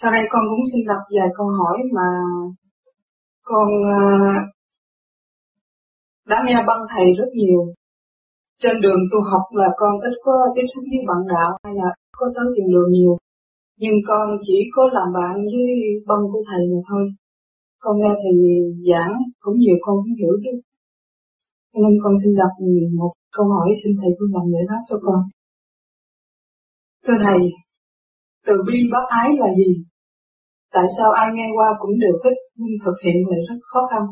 sau đây con cũng xin đọc vài câu hỏi mà con ờ, đã nghe băng thầy rất nhiều. Trên đường tu học là con ít có tiếp xúc với bạn đạo hay là có tới tiền đường nhiều. Nhưng con chỉ có làm bạn với băng của thầy mà thôi. Con nghe thầy giảng cũng nhiều con cũng hiểu chứ. Nên con xin đọc một câu hỏi xin thầy vui lòng giải đáp cho con. Thưa thầy, từ bi bác ái là gì? Tại sao ai nghe qua cũng đều thích, nhưng thực hiện lại rất khó khăn?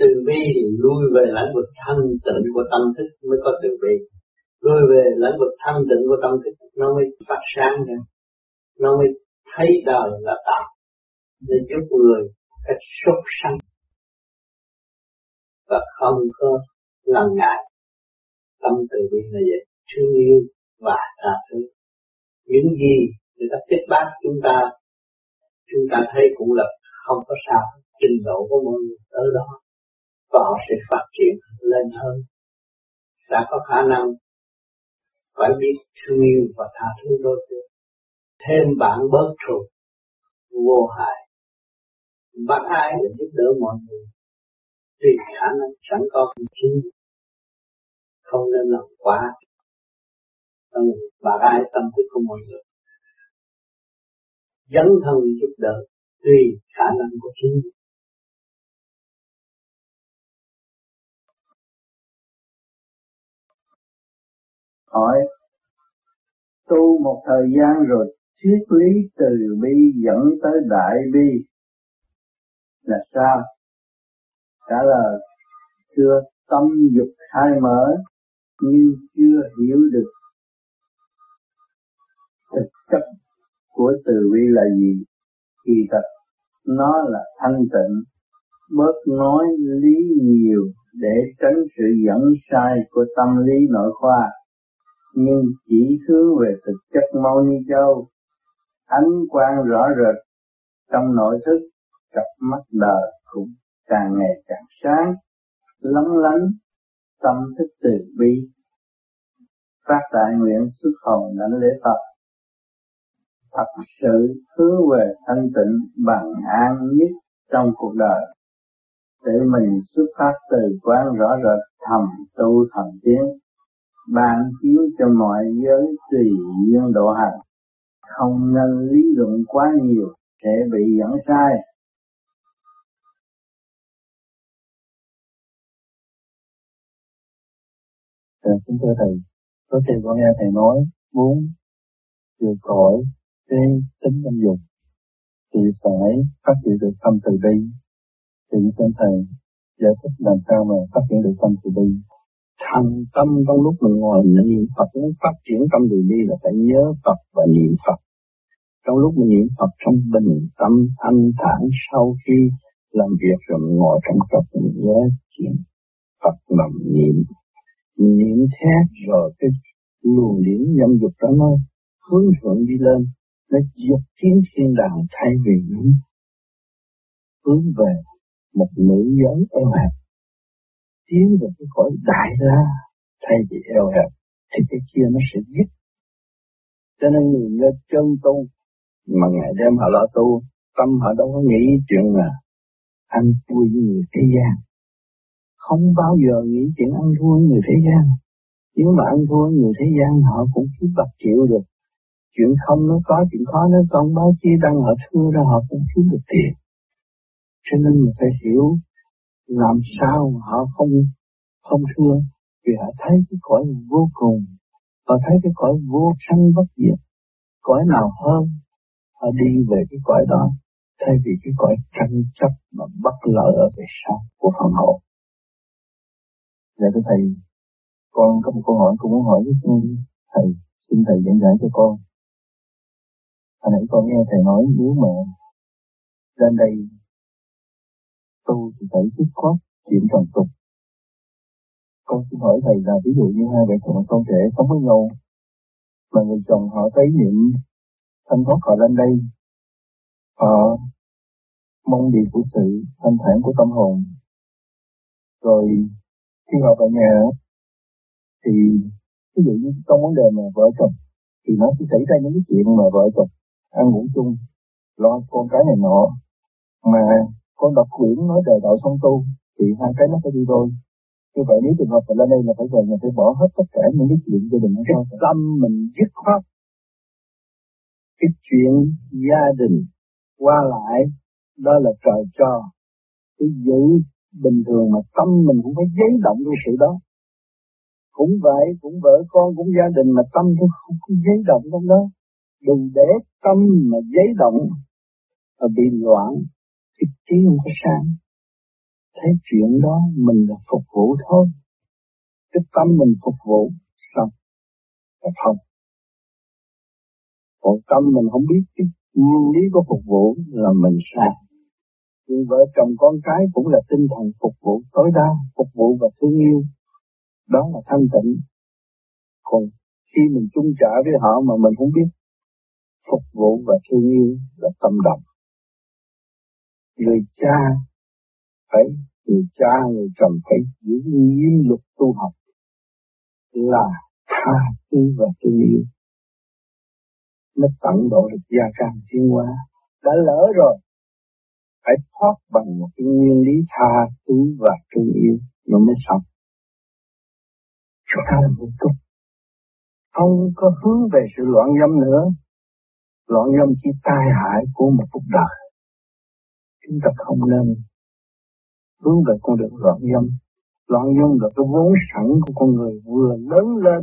Từ bi thì lui về lãnh vực thanh tịnh của tâm thức mới có từ bi. Lui về lãnh vực thanh tịnh của tâm thức, nó mới phát sáng ra. Nó mới thấy đời là tạo để giúp người cách sốt sanh và không có ngần ngại tâm từ bi là vậy thương yêu và tha thứ những gì người ta kết bác chúng ta chúng ta thấy cũng là không có sao. Trình độ của mọi người tới đó, và họ sẽ phát triển lên hơn. Đã có khả năng phải biết thương yêu và tha thứ đôi phương. Thêm bạn bớt thù vô hại. Bác ai để giúp đỡ mọi người. Tùy khả năng sẵn có của chính. Không nên làm quá và ai tâm thức của mọi người dấn thân giúp đỡ tùy khả năng của chính hỏi, tu một thời gian rồi triết lý từ bi dẫn tới đại bi là sao? Trả lời, chưa, tâm dục khai mở nhưng chưa hiểu được thực chất của từ bi là gì? Kỳ thật, nó là thanh tịnh, bớt nói lý nhiều để tránh sự dẫn sai của tâm lý nội khoa. Nhưng chỉ hướng về thực chất mau ni châu, ánh quang rõ rệt, trong nội thức, cặp mắt đời cũng càng ngày càng sáng, lóng lánh tâm thức từ bi. Phát đại nguyện xuất hồn đảnh lễ Phật thật sự hướng về thanh tịnh bằng an nhất trong cuộc đời. Tự mình xuất phát từ quán rõ rệt thầm tu thầm tiến ban chiếu cho mọi giới tùy duyên độ hành. Không nên lý luận quá nhiều sẽ bị dẫn sai. Dạ, kính thưa Thầy, có thể con nghe Thầy nói muốn vượt khỏi cái tính tâm dục thì phải phát triển được tâm từ bi. Thì xem Thầy giải thích làm sao mà phát triển được tâm từ bi. Thành tâm trong lúc mình ngồi niệm Phật, muốn phát triển tâm từ bi là phải nhớ Phật và niệm Phật. Trong lúc mình niệm Phật trong bình tâm thanh thản, sau khi làm việc rồi mình ngồi trong tập mình nhớ chuyện Phật nằm niệm niệm thét rồi cái luồng điển dâm dục đó nó hướng thượng đi lên đã diệt tiến thiên đàng thay vì những hướng về một nữ giới eo hẹp tiến về cái cõi đại la thay vì eo hẹp, thì cái kia nó sẽ dứt cho nên người lên chân tu, mà ngày đêm họ lo tu, tâm họ đâu có nghĩ chuyện là ăn vui với người thế gian không bao giờ nghĩ chuyện ăn thua người thế gian. Nếu mà ăn thua người thế gian, họ cũng chỉ bạc chịu được. Chuyện không nó có, chuyện khó nó còn báo chí đăng họ thưa ra họ cũng kiếm được tiền. Cho nên mình phải hiểu làm sao họ không không thưa vì họ thấy cái cõi vô cùng. Họ thấy cái cõi vô sanh bất diệt. Cõi nào hơn họ đi về cái cõi đó. Thay vì cái cõi tranh chấp mà bất lợi ở về sau của phần hồn Dạ thưa Thầy, con có một câu hỏi cũng muốn hỏi với Thầy, xin Thầy giảng giải cho con. Hồi nãy con nghe Thầy nói nếu mà lên đây tu thì phải dứt khoát chuyện trần tục. Con xin hỏi Thầy là ví dụ như hai vợ chồng son trẻ sống với nhau, mà người chồng họ thấy niệm thanh thoát họ lên đây, họ mong điều của sự thanh thản của tâm hồn, rồi khi họ về nhà thì ví dụ như trong vấn đề mà vợ chồng thì nó sẽ xảy ra những cái chuyện mà vợ chồng ăn ngủ chung lo con cái này nọ. Mà con đọc quyển nói trời đạo song tu thì hai cái nó phải đi đôi như vậy nếu trường hợp mình lên đây là phải về mình phải bỏ hết tất cả những cái chuyện gia đình cái tâm mình dứt khoát. Cái chuyện gia đình qua lại đó là trời cho. Cái giữ bình thường mà tâm mình cũng phải giấy động cái sự đó. Cũng vậy cũng vợ con cũng gia đình mà tâm tôi không có giấy động trong đó đừng để tâm mà giấy động và bị loạn, thì trí không có sáng. Thấy chuyện đó mình là phục vụ thôi. Cái tâm mình phục vụ, xong. Là thông còn tâm mình không biết cái nguyên lý của phục vụ là mình sai. Nhưng vợ chồng con cái cũng là tinh thần phục vụ tối đa, phục vụ và thương yêu. Đó là thanh tịnh. Còn khi mình chung trả với họ mà mình không biết phục vụ và thương yêu là tâm động. Người cha phải, người cha, người chồng phải giữ nghiêm luật tu học là tha thứ và thương yêu. Nó tận độ được gia can tiến hóa. Đã lỡ rồi, phải thoát bằng một cái nguyên lý tha thứ và thương yêu nó mới xong. Chúng ta là một chút không có hướng về sự loạn dâm nữa loạn dâm chỉ tai hại của một phút đời. Chúng ta không nên hướng về con đường loạn dâm loạn dâm là cái vốn sẵn của con người vừa lớn lên.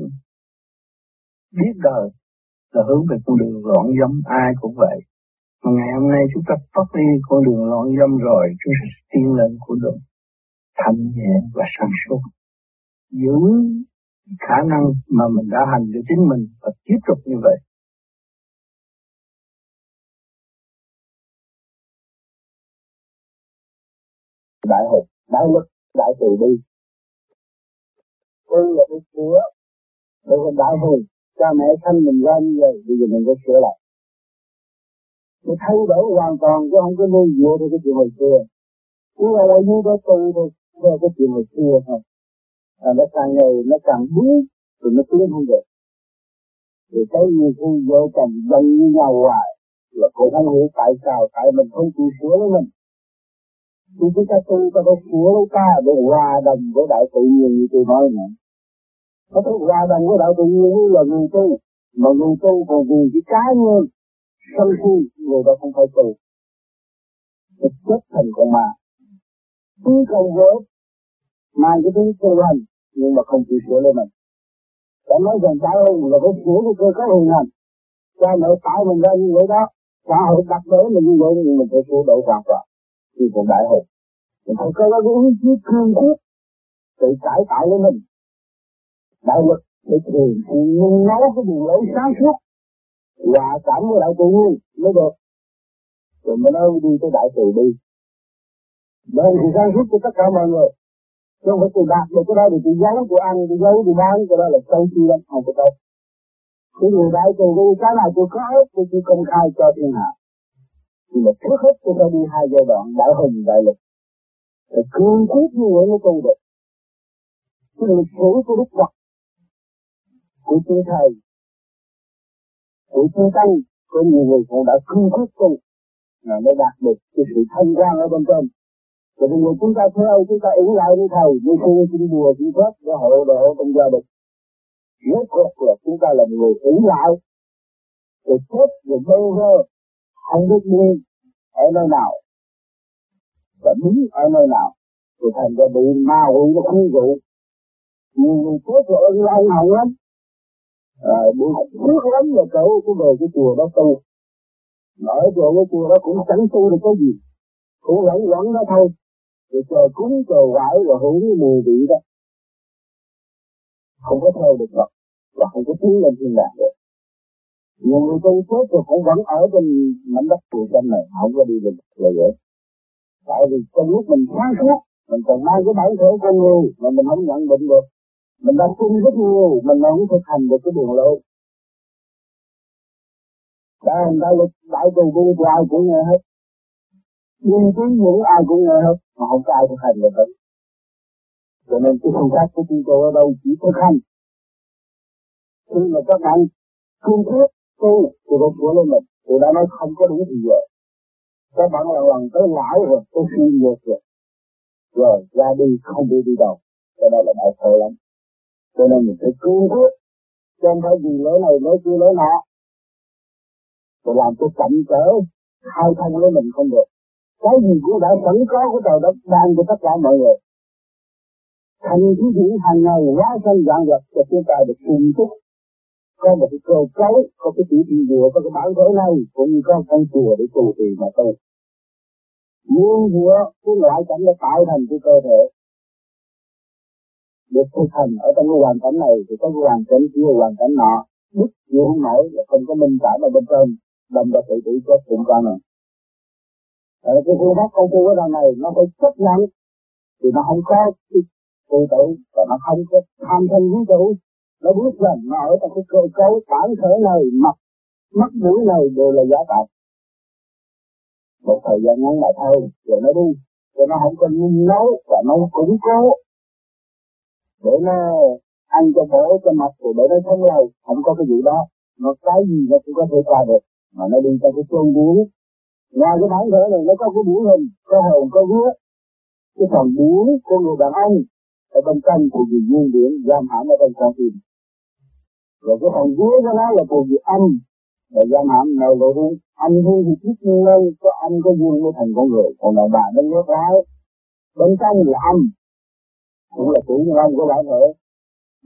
Biết đời là hướng về con đường loạn dâm ai cũng vậy. Mà ngày hôm nay chúng ta thoát đi con đường loạn dâm rồi, chúng ta sẽ tiến lên con đường thanh nhẹ và sáng suốt. Giữ khả năng mà mình đã hành cho chính mình và tiếp tục như vậy đại hùng đại lực đại từ bi. Tôi là cái sửa tôi là đại hùng cha mẹ sanh mình ra như vậy bây giờ mình phải sửa lại. Mình thay đổi hoàn toàn chứ không có nuôi dựa theo cái chuyện hồi xưa. Chỉ là ở dưới đó tu thôi theo cái chuyện hồi xưa thôi. À, nó càng ngày nó càng biến thì nó tiến không được. Thì thấy như khi vợ chồng gần như nhau hoài là cũng không hiểu tại sao tại mình không chịu sửa với mình thì chúng ta tu ta phải sửa lấy ta để hòa đồng với đại tự nhiên như tôi nói nè, có thể hòa đồng với đại tự nhiên như là người tu mà người tu còn vì cái cá nhân sân si người ta không phải tu. Thực chất thành con ma. Cứ không vỡ mang cái tính tu hành nhưng mà không chịu sửa lên mình. Đã nói rằng trái hùng là phải sửa cái cơ cấu hình hành cha mẹ tạo mình ra như vậy đó xã hội đặt đỡ mình như vậy nhưng mình phải sửa đổi hoàn toàn thì còn đại hùng mình phải có cái ý chí cương quyết tự cải tạo lấy mình. Đại lực để truyền xuyên nấu cái đường lối sáng suốt. Hòa cảm với đại tự nhiên mới được. Rồi mình ơi, đi tới đại từ bi đây thì sáng suốt cho tất cả mọi người. Chứ không phải từ đạt được cái đó thì từ giấu của ăn từ giấu từ bán, cái đó là sâu chi lắm, không có đâu cái người đại từ bi cái nào tôi có hết tôi chỉ công khai cho thiên hạ nhưng mà trước hết tôi ta đi hai giai đoạn đại hùng đại lực. Để cương quyết như vậy mới tu được. Cái lịch sử của đức phật của chư thầy của chư tăng có nhiều người cũng đã cương quyết tu là mới đạt được cái sự thanh quan ở bên trên rồi bây giờ chúng ta theo chúng ta ứng lại với thầy. Như sư xin bùa, xin phép để hộ để hộ trong gia đình. Rốt cuộc là chúng ta là người ứng lại. Rồi chết rồi bơ vơ không biết đi ở nơi nào? Và đứng ở nơi nào? Thì thành ra bị ma quỷ nó khu dụ nhiều người chết rồi ân ân hồng lắm. À, bị phước lắm là cậu cái về cái chùa đó tu. Ở chùa cái chùa đó cũng chẳng tu được cái gì. Cũng lẫn lẫn đó thôi. Rồi chờ cúng chờ vải rồi hưởng cái mùi vị đó. Không có theo được Phật. Và không có tiến lên thiên đàng được nhưng người tu chết rồi cũng vẫn ở trên mảnh đất của chân này, không có đi được là vậy. Tại vì trong lúc mình sáng suốt, mình còn mang cái bản thể con người mà mình không nhận định được. Mình đang tin rất nhiều, mình không thực hành được cái đường lối. Đại hành đại lực, đại từ bi của ai cũng nghe hết. Nhưng tiếng ngữ ai cũng nghe hết, mà không có ai thực hành được hết. Cho nên cái phương pháp của chúng tôi ở đâu chỉ thực hành. Khi mà các bạn cương quyết tu thì nó của lên mình tôi đã nói không có đủ gì giờ các bạn lần lần tới lão rồi tới suy nhược rồi. Rồi, ra đi, không biết đi đâu. Cái đó là đại khổ lắm. Cho nên mình phải cương quyết chứ không phải vì lỗi này, lỗi kia, lỗi nọ. Rồi làm tôi chậm trở khai thông với mình không được. Cái gì cũng đã sẵn có của trời đất, ban cho tất cả mọi người. Thành thí diễn hàng ngày quá sanh dạng vật, cho chúng ta được cung túc có một cái cơ cấu có cái chữ thị địa có cái bản thể này, cũng như có căn chùa để cầu trì mà tu nguyên dựa cái loại cảnh nó tạo thành cái cơ thể. Được thực hành ở trong cái hoàn cảnh này, thì có cái hoàn cảnh kia, hoàn cảnh nọ. Đức chịu không nổi, là không có minh cảm ở bên trên. Đồng ra tự tử chết cũng con này ở cái phương pháp công phu ở đằng này, nó phải chấp nhận. Thì nó không có cái tự tử và nó không có tham thân với chủ nó biết rằng nó ở trong cái cơ cấu bản thể này mặt mắt mũi này đều là giả tạo. một thời gian ngắn là thôi rồi nó đi. Rồi nó không có nung nấu và nó củng cố. Để nó ăn cho bổ cho mặt rồi để nó sống lâu không có cái gì đó. Nó cái gì nó cũng có thể qua được. Mà nó đi trong cái chôn búa, ngoài cái bản thể này nó có cái biểu hình có hồn có vía. Cái phần búa của người đàn ông ở bên trong của người nguyên điển giam hãm ở bên trong tim rồi cái phần dưới của nó là của gì âm và giam hãm nào lộ hương âm hương thì chiếc lên có âm có dương mới thành con người. Còn đàn bà nó nhớ lại bên trong là âm cũng là chủ nhân của bản thể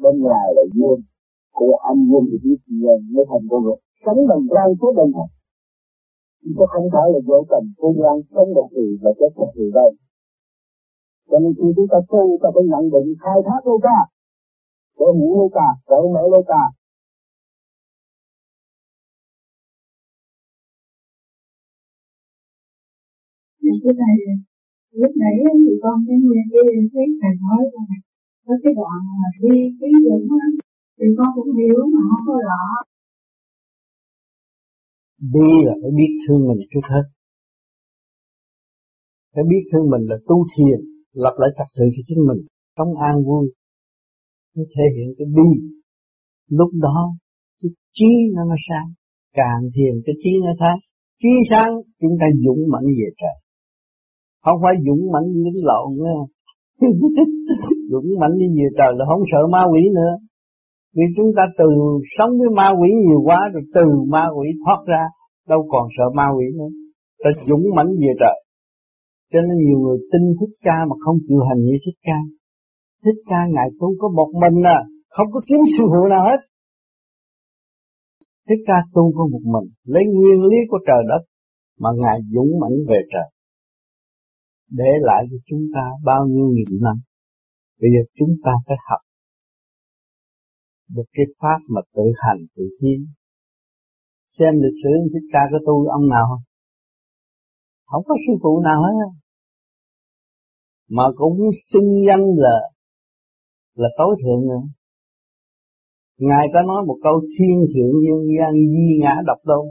bên ngoài là dương của âm dương thì biết lên mới thành con người. Sống đồng quan suốt đồng thật chứ không phải là vô tình vô quan sống một kỳ và chết một kỳ đâu. Cho nên khi chúng ta tu, ta phải nhận định khai thác lô ca. Để hiểu lô ca để mở lô ca. cái này, lúc nãy thì con cái nghe cái thấy thầy nói là có cái đoạn mà đi cái dụng thì con cũng hiểu mà không có rõ. Đi là phải biết thương mình trước hết. Phải biết thương mình là tu thiền, lập lại trật tự cho chính mình, sống an vui. Nó thể hiện cái bi lúc đó, cái trí nó mới sáng. Càng thiền, cái trí nó sáng trí sáng, chúng ta dũng mạnh về trời không phải dũng mạnh lính lộn nữa. Dũng mạnh đi về trời là không sợ ma quỷ nữa. Vì chúng ta từ sống với ma quỷ nhiều quá, rồi từ ma quỷ thoát ra, đâu còn sợ ma quỷ nữa. Ta dũng mãnh về trời. Cho nên nhiều người tin thích ca mà không chịu hành như thích ca. Thích ca ngài tu có một mình à không có kiếm sư phụ nào hết. Thích ca tu có một mình, lấy nguyên lý của trời đất mà ngài dũng mãnh về trời để lại cho chúng ta bao nhiêu nghìn năm. Bây giờ chúng ta phải học được cái pháp mà tự hành, tự tiến xem lịch sử thích ca có tu ông nào không? Không có sư phụ nào hết. Mà cũng xưng danh là là tối thượng nữa. Ngài có nói một câu thiên thượng nhân gian di ngã độc đâu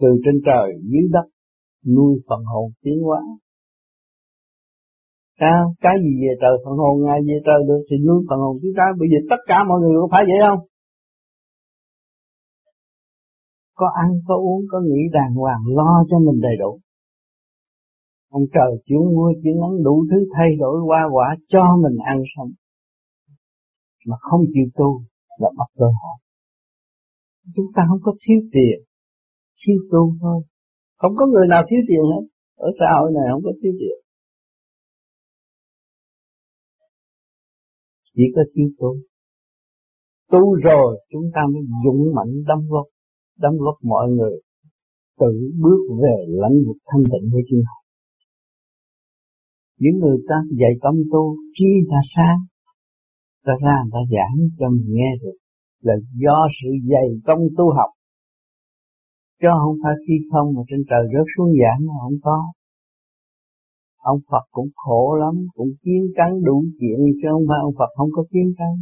từ trên trời dưới đất, nuôi phần hồn tiến hóa. Sao? Cái gì về trời phần hồn ai về trời được thì nuôi phần hồn chúng ta bây giờ tất cả mọi người có phải vậy không? Có ăn, có uống, có nghĩ đàng hoàng, lo cho mình đầy đủ. Ông trời chuyển mưa, chuyển nắng đủ thứ thay đổi qua quả cho mình ăn sống. Mà không chịu tu là mất cơ hội. Chúng ta không có thiếu tiền, thiếu tu thôi. Không có người nào thiếu tiền hết. Ở xã hội này không có thiếu tiền. Chỉ có thiếu tu tu rồi, chúng ta mới dũng mạnh đóng góp đóng góp mọi người tự bước về lãnh vực thanh tịnh với chính họ những người ta dạy tâm tu, khi ta sáng, ta ra người ta giảng cho mình nghe được là do sự dày công tu học. Cho không phải khi không mà trên trời rớt xuống giảng mà không có ông Phật cũng khổ lắm, cũng kiến cắn đủ chuyện, chứ không phải ông Phật không có kiến cắn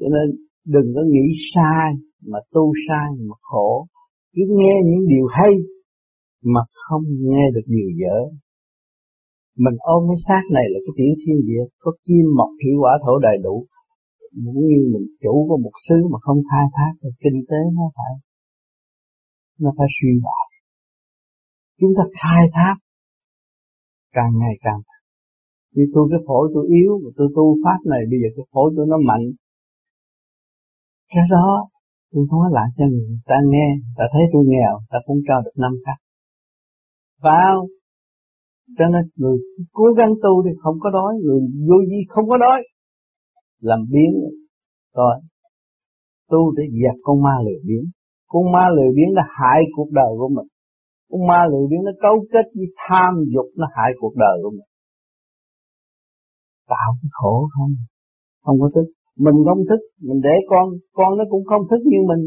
cho nên đừng có nghĩ sai, mà tu sai mà khổ. Cứ nghe những điều hay, mà không nghe được điều dở. Mình ôm cái xác này là cái tiểu thiên địa, có kim mộc thủy hỏa thổ đầy đủ. Cũng như mình chủ của một xứ mà không khai thác thì kinh tế nó phải nó phải suy bại chúng ta khai thác. Càng ngày càng như tôi, cái phổi tôi yếu, mà tôi tu pháp này, bây giờ cái phổi tôi nó mạnh. Cái đó, tôi nói lại cho người ta nghe ta thấy tôi nghèo ta cũng cho được năm khác. Vào. Cho nên người cố gắng tu thì không có đói, người vô vi không có đói. Làm biến. Rồi. Tu để dẹp con ma lười biến con ma lười biến đã hại cuộc đời của mình con ma lười biếng nó cấu kết với tham dục, nó hại cuộc đời của mình. Tạo cái khổ không? Không có thức. Mình không thức, mình để con con nó cũng không thức như mình.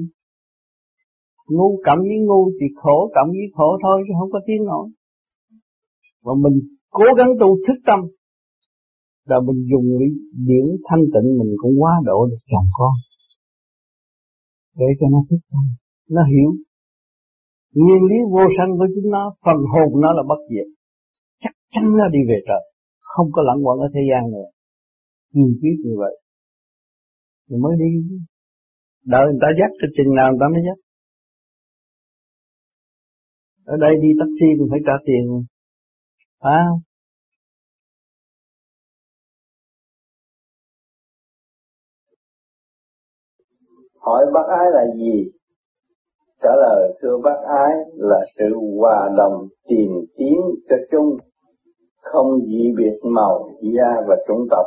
Ngu cộng với ngu thì khổ cộng với khổ thôi, chứ không có tiếng nổi và mình cố gắng tu thức tâm rồi mình dùng điển thanh tịnh mình cũng quá độ được chồng con. Để cho nó thức tâm. Nó hiểu nguyên lý vô sanh của chính nó, phần hồn nó là bất diệt. Chắc chắn nó đi về trời, không có lẫn quẩn ở thế gian nữa. Kiên biết như vậy, thì mới đi. Đợi người ta dắt cho chừng nào người ta mới dắt. Ở đây đi taxi mình phải trả tiền. Phải không? Hỏi bác ái là gì? Trả lời, thưa bác ái, là sự hòa đồng tìm kiếm cho chung, không dị biệt màu da và chủng tộc.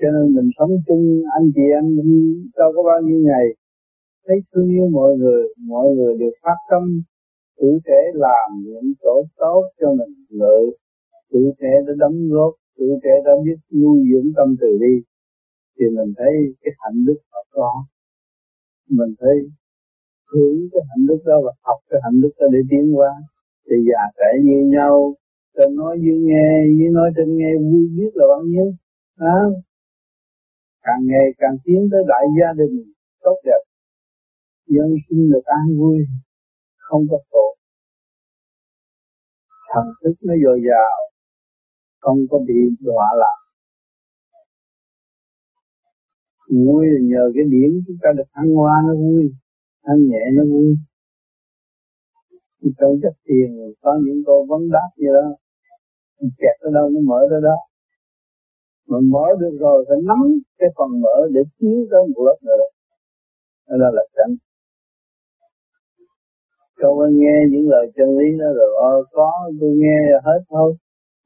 Cho nên mình sống chung, anh chị em đâu có bao nhiêu ngày. Thấy thương yêu mọi người mọi người đều phát tâm. Tự thể làm những chỗ tốt cho mình lợi tự thể đã đóng góp tự thể đã biết nuôi dưỡng tâm từ đi thì mình thấy cái hạnh đức họ có. Mình thấy hướng cái hạnh đức đó và học cái hạnh đức đó để tiến qua. Thì già trẻ như nhau trên nói dưới nghe dưới nói trên nghe vui biết là bao nhiêu. À, càng ngày càng tiến tới đại gia đình tốt đẹp. Dân sinh được an vui không có khổ. Thần thức nó dồi dào không có bị đọa lạc vui là nhờ cái điểm chúng ta được thăng hoa nó vui ăn nhẹ nó vui. Trong chất tiền có những câu vấn đáp như đó. Kẹt ở đâu nó mở tới đó. Mà mở được rồi phải nắm cái phần mở để tiến tới một lớp nữa. Đó là tránh Câu anh nghe những lời chân lý đó rồi. Ờ, có tôi nghe hết thôi.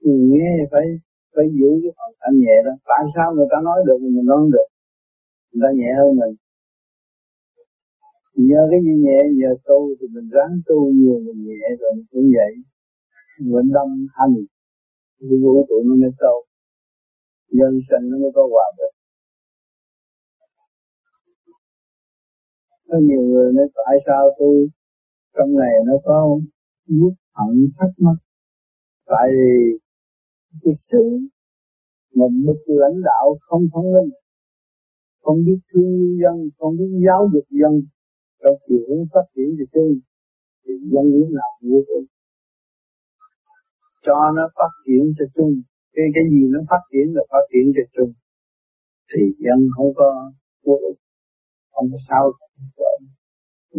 Tôi nghe phải phải giữ cái phần thanh nhẹ đó. Tại sao người ta nói được mình nói không được? Người ta nhẹ hơn mình nhờ cái gì nhẹ, nhờ tu thì mình ráng tu nhiều, mình nhẹ rồi mình cũng vậy. Mình đâm hành thì vũ trụ nó mới sâu. Nhân sinh nó mới có hòa bình. Có nhiều người nói, tại sao tôi trong này nó có nhất hận thắc mắc? Tại vì cái xứ mà bậc lãnh đạo không thông minh không biết thương dân không biết giáo dục dân trong chiều hướng phát triển thì chung thì dân lúc nào cũng vô cùng cho nó phát triển cho chung. Cái cái gì nó phát triển là phát triển cho chung. Thì dân không có vô ích không có sao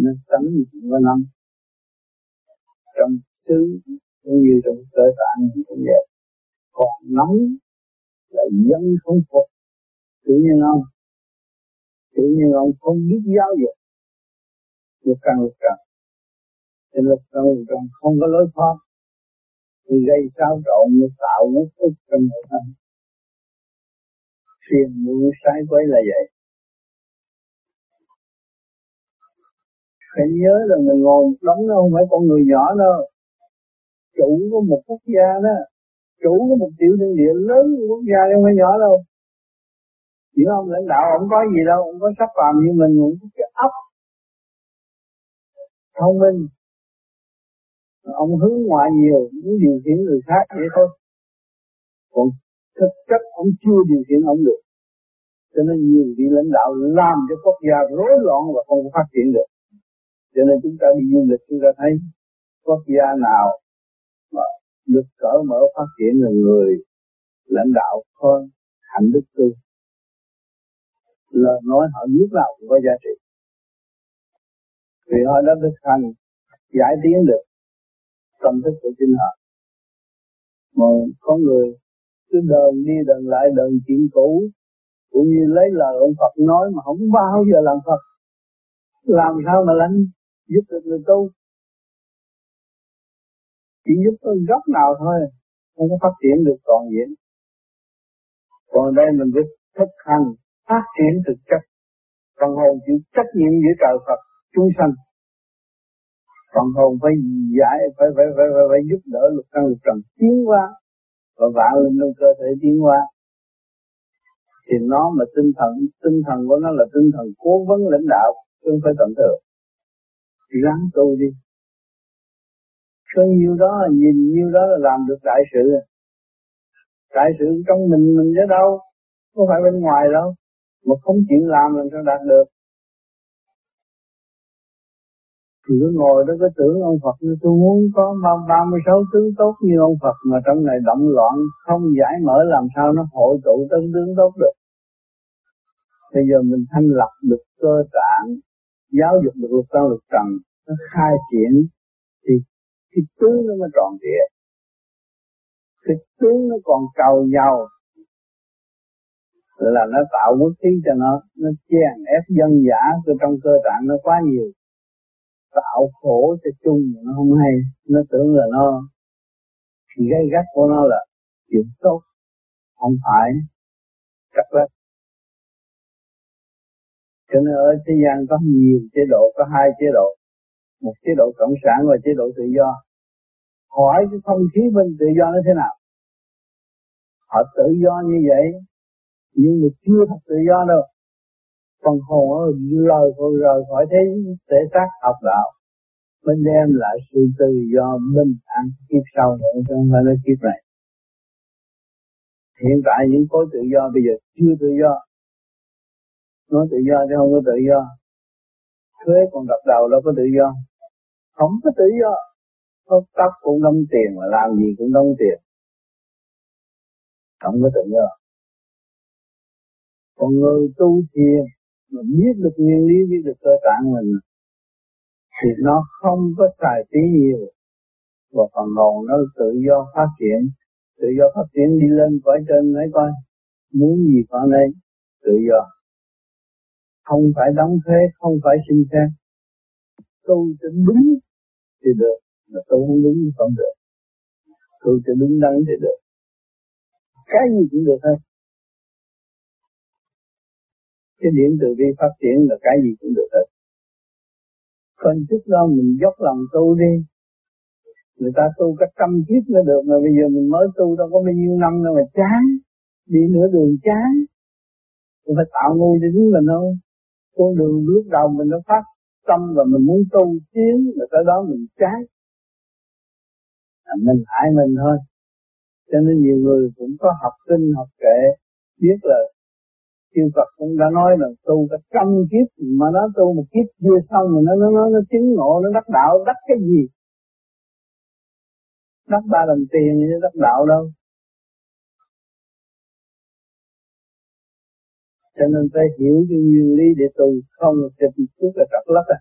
nó tránh chuyện có năm. Trong xứ cũng như trong cơ tạng cũng vậy. Còn nóng là dân không phục. Tự nhiên ông tự nhiên ông không biết giáo dục. Lục căn lục trần. Thì lục căn lục trần không có lối thoát. Thì gây sao trộn, nó tạo mất thức trong nội tâm. Phiền muộn sai quấy là vậy. Phải nhớ là mình ngồi một đống đó không phải con người nhỏ đâu. Chủ của một quốc gia đó. Chủ của một tiểu thiên địa lớn của quốc gia không phải nhỏ đâu hiểu không? Lãnh đạo không có gì đâu, không có sắp phàm như mình cũng có cái ấp thông minh. Ông hướng ngoại nhiều, muốn điều khiển người khác vậy thôi. Còn thực chất ông chưa điều khiển ông được. Cho nên nhiều vị lãnh đạo làm cho quốc gia rối loạn và không phát triển được. Cho nên chúng ta đi du lịch, chúng ta thấy quốc gia nào mà được cởi mở phát triển là người lãnh đạo có hạnh đức tư lời nói họ lúc nào cũng có giá trị. Vì họ đã thực hành, giải tiến được tâm thức của chính họ. Mà có người cứ đờn đi đờn lại, đờn chuyện cũ, cũng như lấy lời ông Phật nói mà không bao giờ làm Phật. Làm sao mà lãnh giúp được người tu? Chỉ giúp có góc nào thôi, không có phát triển được toàn diện. Còn đây mình biết thực hành phát triển thực chất. Phần hồn chịu trách nhiệm với trời Phật chúng sanh. Phần hồn phải giải phải phải phải phải, phải giúp đỡ lục căn lục trần tiến hóa và vạn linh trong cơ thể tiến hóa. Thì nó mà tinh thần tinh thần của nó là tinh thần cố vấn lãnh đạo chứ không phải tận thường. Ráng tu đi. Có nhiêu đó nhìn nhiêu đó là làm được đại sự. Đại sự trong mình mình chứ đâu không phải bên ngoài đâu mà không chuyện làm làm sao đạt được cứ ngồi đó cứ tưởng ông Phật như tôi muốn có ba mươi sáu tướng tốt như ông Phật mà trong này động loạn không giải mở làm sao nó hội tụ tân tướng tốt được. Bây giờ mình thanh lập được cơ tạng, giáo dục được lục căn lục trần, nó khai triển thì cái tướng nó mới tròn trịa. Cái tướng nó còn cầu nhau là nó tạo quốc khí cho nó, nó chèn ép dân giả từ trong cơ tạng nó quá nhiều. Tạo khổ cho chung nó không hay. Nó tưởng là nó gây gắt của nó là chuyện tốt không phải rất rất cho nên ở thế gian có nhiều chế độ có hai chế độ một chế độ cộng sản và chế độ tự do. Hỏi cái không khí bên tự do nó thế nào? Họ tự do như vậy nhưng mà chưa thật tự do đâu. Phần hồn lời rời rời khỏi thế thể xác học đạo. Mình đem lại sự tự do mình ăn kiếp sau nữa, chứ không phải nói kiếp này. Hiện tại những khối tự do bây giờ chưa tự do. Nói tự do chứ không có tự do. Thuế còn đập đầu đâu có tự do. Không có tự do. Có tóc cũng đóng tiền mà làm gì cũng đóng tiền. Không có tự do còn người tu thiền, mà biết được nguyên lý, biết được cơ tạng mình, thì nó không có xài phí nhiều. Và phần hồn nó tự do phát triển, tự do phát triển đi lên cõi trên nói coi. Muốn gì có đây, tự do. Không phải đóng thuế, không phải xin phép. Tu cho đúng thì được, mà tu không đúng thì không được. Tu cho đúng đắn thì được. Cái gì cũng được hết cái điện từ bi phát triển là cái gì cũng được hết. Còn trước đó mình dốc lòng tu đi. Người ta tu cả trăm kiếp mới được mà bây giờ mình mới tu đâu có bao nhiêu năm đâu mà chán. Đi nửa đường chán. Mình phải tạo ngu cho chính mình không con đường lúc đầu mình nó phát tâm và mình muốn tu tiến là tới đó mình chán. À, mình hại mình thôi. Cho nên nhiều người cũng có học kinh học kệ biết là chư Phật cũng đã nói là tu cả trăm kiếp mà nó tu một kiếp chưa xong mà nó nó nó, nó chứng ngộ nó đắc đạo đắc cái gì? Đắc ba đồng tiền thì đắc đạo đâu. Cho nên phải hiểu cái nguyên lý để tu không một chút là trật lắc à.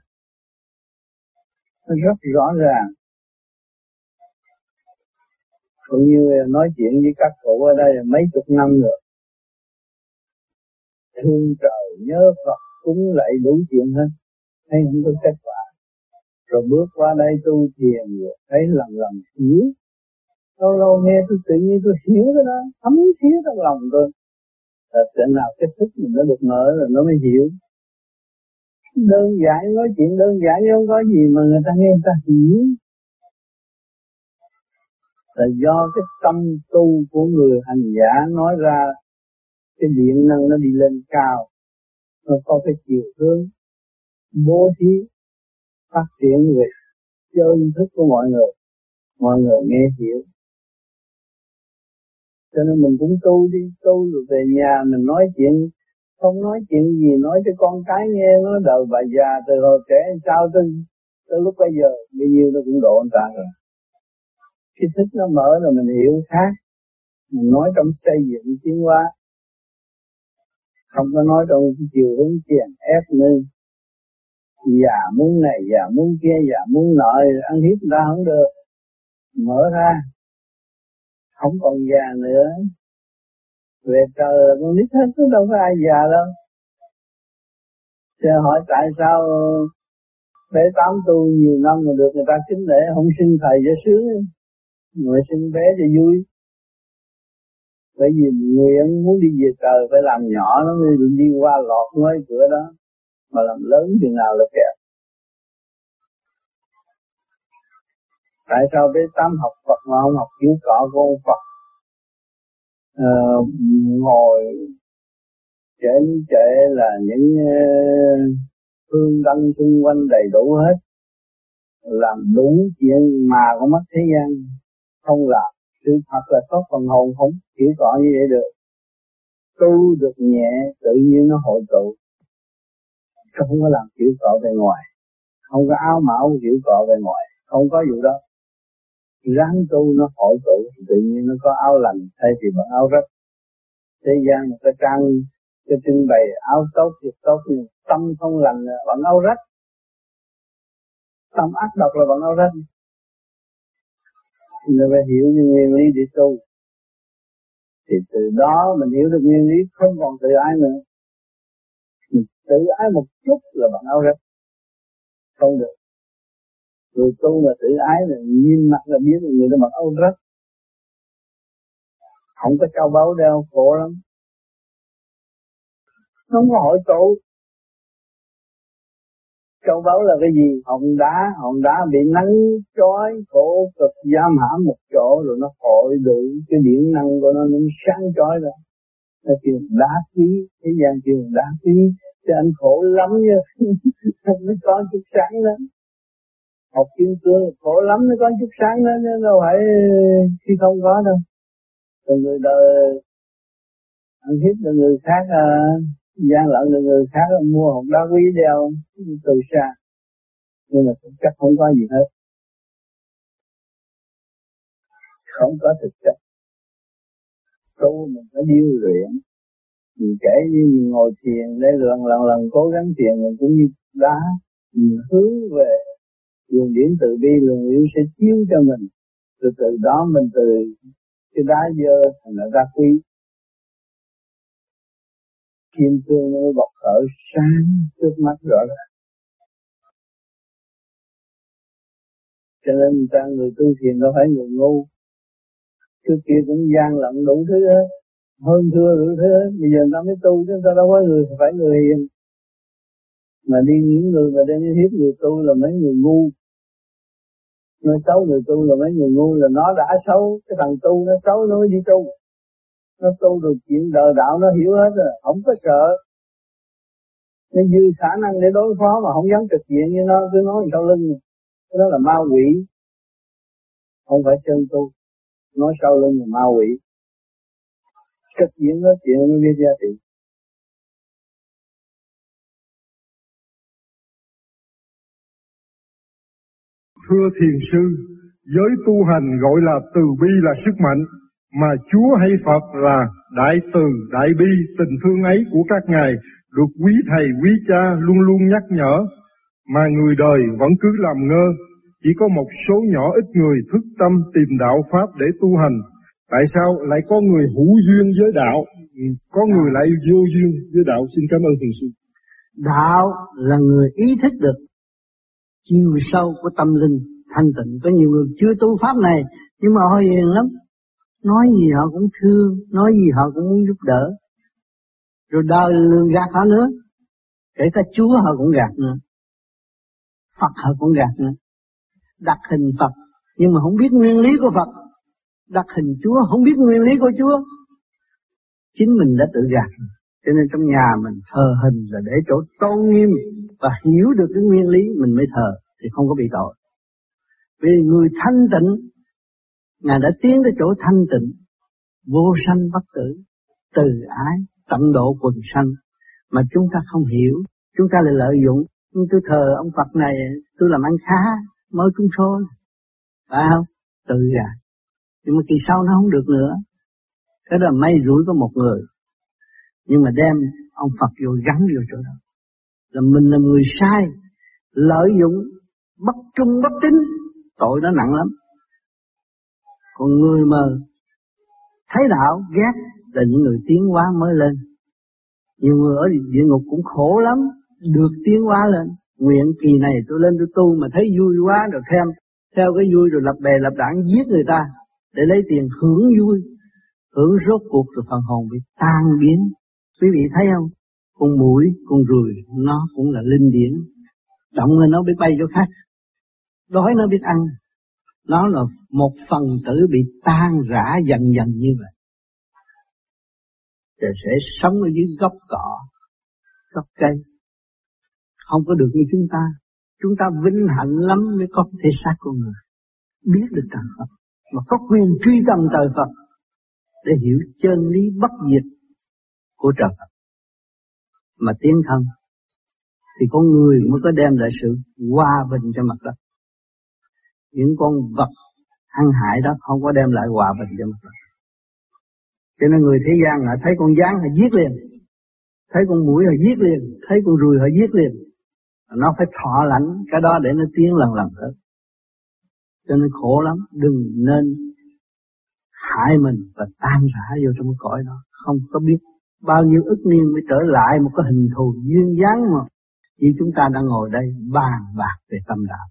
Nó rất rõ ràng. Cũng như nói chuyện với các cụ ở đây là mấy chục năm rồi thương trời nhớ Phật cúng lại đủ chuyện hết. Thấy không có kết quả. Rồi bước qua đây tu thiền rồi thấy lần lần hiểu lâu lâu nghe tôi tự nhiên tôi hiểu cái đó, thấm thía trong lòng tôi. Là chuyện nào cái thức mình nó được mở rồi nó mới hiểu. Đơn giản, nói chuyện đơn giản không có gì mà người ta nghe người ta hiểu. Là do cái tâm tu của người hành giả nói ra cái điện năng nó đi lên cao, nó có cái chiều hướng bố thí, phát triển về chân thức của mọi người mọi người nghe hiểu. Cho nên mình cũng tu đi, tu rồi về nhà mình nói chuyện, không nói chuyện gì, nói cho con cái nghe nó đời bà già từ hồi trẻ sao tới tới lúc bây giờ bao nhiêu nó cũng độ anh ta rồi. Cái thức nó mở rồi mình hiểu khác, mình nói trong xây dựng tiến hóa không có nói đâu, cái chiều hướng chèn ép nên già muốn này, già muốn kia, già muốn nọ, ăn hiếp người ta không được. Mở ra. Không còn già nữa. Về trời là con nít hết đâu có ai già đâu. Sẽ hỏi tại sao bé tám tu nhiều năm mà được người ta kính lễ, không xin thầy cho sướng. Người xin bé cho vui bởi vì nguyện muốn đi về trời phải làm nhỏ nó mới đi qua lọt ngay cửa đó. Mà làm lớn chừng nào là kẹt. Tại sao bé tám học Phật mà không học chú cọ của ông Phật? À, ngồi trên trệ là những ờ, phương đăng xung quanh đầy đủ hết. Làm đúng chuyện mà có mất thế gian không làm sự thật là có phần hồn không hiểu rõ như vậy được. Tu được nhẹ, tự nhiên nó hội tụ. Không có làm kiểu cọ về ngoài. Không có áo mão kiểu cọ về ngoài. Không có vụ đó. Ráng tu nó hội tụ, tự nhiên nó có áo lành, thay vì bằng áo rách. Thế gian người ta trang cho trưng bày áo tốt việc tốt, nhưng tâm không lành là bằng áo rách. Tâm ác độc là bằng áo rách người phải hiểu những nguyên lý để tu. Thì từ đó mình hiểu được nguyên lý, không còn tự ái nữa. Mình tự ái một chút là bằng áo rách. Không được. Người tu mà tự ái là nhìn mặt là biết người đó mặc áo rách. Không có cao báu đeo khổ lắm. Không có hỏi tội châu báu là cái gì? Hòn đá hòn đá bị nắng trói khổ cực giam hãm một chỗ rồi nó hội đủ cái điện năng của nó nó sáng trói ra. Nó kêu đá quý thế gian kêu đá quý cho anh khổ lắm nha. Nó có chút sáng đó. Học kim cương khổ lắm nó có chút sáng đó chứ đâu phải khi không có đâu. Rồi người đời ăn hiếp được người khác à, gian lận được người khác mua hộp đá quý đeo từ xa. Nhưng mà thực chất không có gì hết. Không có thực chất tu mình phải điêu luyện. Mình kể như mình ngồi thiền để lần lần lần cố gắng thiền mình cũng như đá. Mình hướng về luồng điển từ bi, luồng điểm sẽ chiếu cho mình. Từ từ đó mình từ cái đá dơ thành là đá quý kim cương nó bộc khởi sáng trước mắt rõ ràng. Cho nên người ta người tu thiền đâu phải người ngu. Trước kia cũng gian lận đủ thứ hết. Hơn thưa đủ thứ hết. Bây giờ ta mới tu chúng ta đâu có người, phải người hiền. Mà đi những người mà đang hiếp người tu là mấy người ngu. Nói xấu người tu là mấy người ngu là nó đã xấu, cái thằng tu nó xấu nó mới đi tu nó tu được chuyện đời đạo nó hiểu hết rồi. Không có sợ. Nó dư khả năng để đối phó mà không dám trực diện như nó. Cứ nói sau lưng. Cái đó là ma quỷ. Không phải chân tu. Nói sau lưng là ma quỷ. Trực diện nói chuyện nó biết giá trị. Thưa Thiền Sư, giới tu hành gọi là từ bi là sức mạnh, mà Chúa hay Phật là đại từ, đại bi, tình thương ấy của các ngài được quý thầy, quý cha luôn luôn nhắc nhở, mà người đời vẫn cứ làm ngơ, chỉ có một số nhỏ ít người thức tâm tìm đạo Pháp để tu hành. Tại sao lại có người hữu duyên với đạo, có người lại vô duyên với đạo? Xin cảm ơn Thiền Sư. Đạo là người ý thức được chiều sâu của tâm linh thanh tịnh. Có nhiều người chưa tu Pháp này, nhưng mà họ hiền lắm, nói gì họ cũng thương, nói gì họ cũng muốn giúp đỡ. Rồi đời lường gạt họ nữa, kể cả Chúa họ cũng gạt nữa, Phật họ cũng gạt nữa. Đặt hình Phật, nhưng mà không biết nguyên lý của Phật. Đặt hình Chúa, không biết nguyên lý của Chúa. Chính mình đã tự gạt. Cho nên trong nhà mình thờ hình là để chỗ tôn nghiêm và hiểu được cái nguyên lý mình mới thờ thì không có bị tội. Vì người thanh tịnh Ngài đã tiến tới chỗ thanh tịnh, vô sanh bất tử, từ ái, tận độ quần sanh, mà chúng ta không hiểu, chúng ta lại lợi dụng. Nhưng tôi thờ ông Phật này, tôi làm ăn khá, mới trúng số, phải không? Tự à Nhưng mà kỳ sau nó không được nữa. Cái đó là may rủi có một người. Nhưng mà đem ông Phật vô gắn vô chỗ đó. Là mình là người sai, lợi dụng bất trung bất tín tội nó nặng lắm còn người mà thấy đạo, ghét là những người tiến hóa mới lên. Nhiều người ở địa ngục cũng khổ lắm, được tiến hóa lên. Nguyện kỳ này tôi lên tôi tu mà thấy vui quá rồi thêm theo cái vui rồi lập bè lập đảng giết người ta để lấy tiền hưởng vui. Hưởng rốt cuộc rồi phần hồn bị tan biến. Quý vị thấy không? Con mũi con ruồi, nó cũng là linh điển. Động lên nó biết bay chỗ khác. Đói nó biết ăn nó là một phần tử bị tan rã dần dần như vậy. Rồi sẽ sống ở dưới gốc cỏ, gốc cây. Không có được như chúng ta. Chúng ta vinh hạnh lắm mới có thể xác con người. Biết được tầng Phật. Mà có quyền truy tầm trời Phật để hiểu chân lý bất diệt của trời Phật. Mà tiến thân thì con người mới có đem lại sự hòa bình cho mặt đất những con vật ăn hại đó không có đem lại hòa bình cho mặt đất cho nên người thế gian họ thấy con gián họ giết liền. Thấy con mũi họ giết liền. Thấy con ruồi họ giết liền. Nó phải thọ lãnh cái đó để nó tiến lần lần hơn cho nên khổ lắm, đừng nên hại mình và tan rã vô trong cái cõi đó. Không có biết bao nhiêu ức niên mới trở lại một cái hình thù duyên dáng mà. Như chúng ta đang ngồi đây bàn bạc về tâm đạo.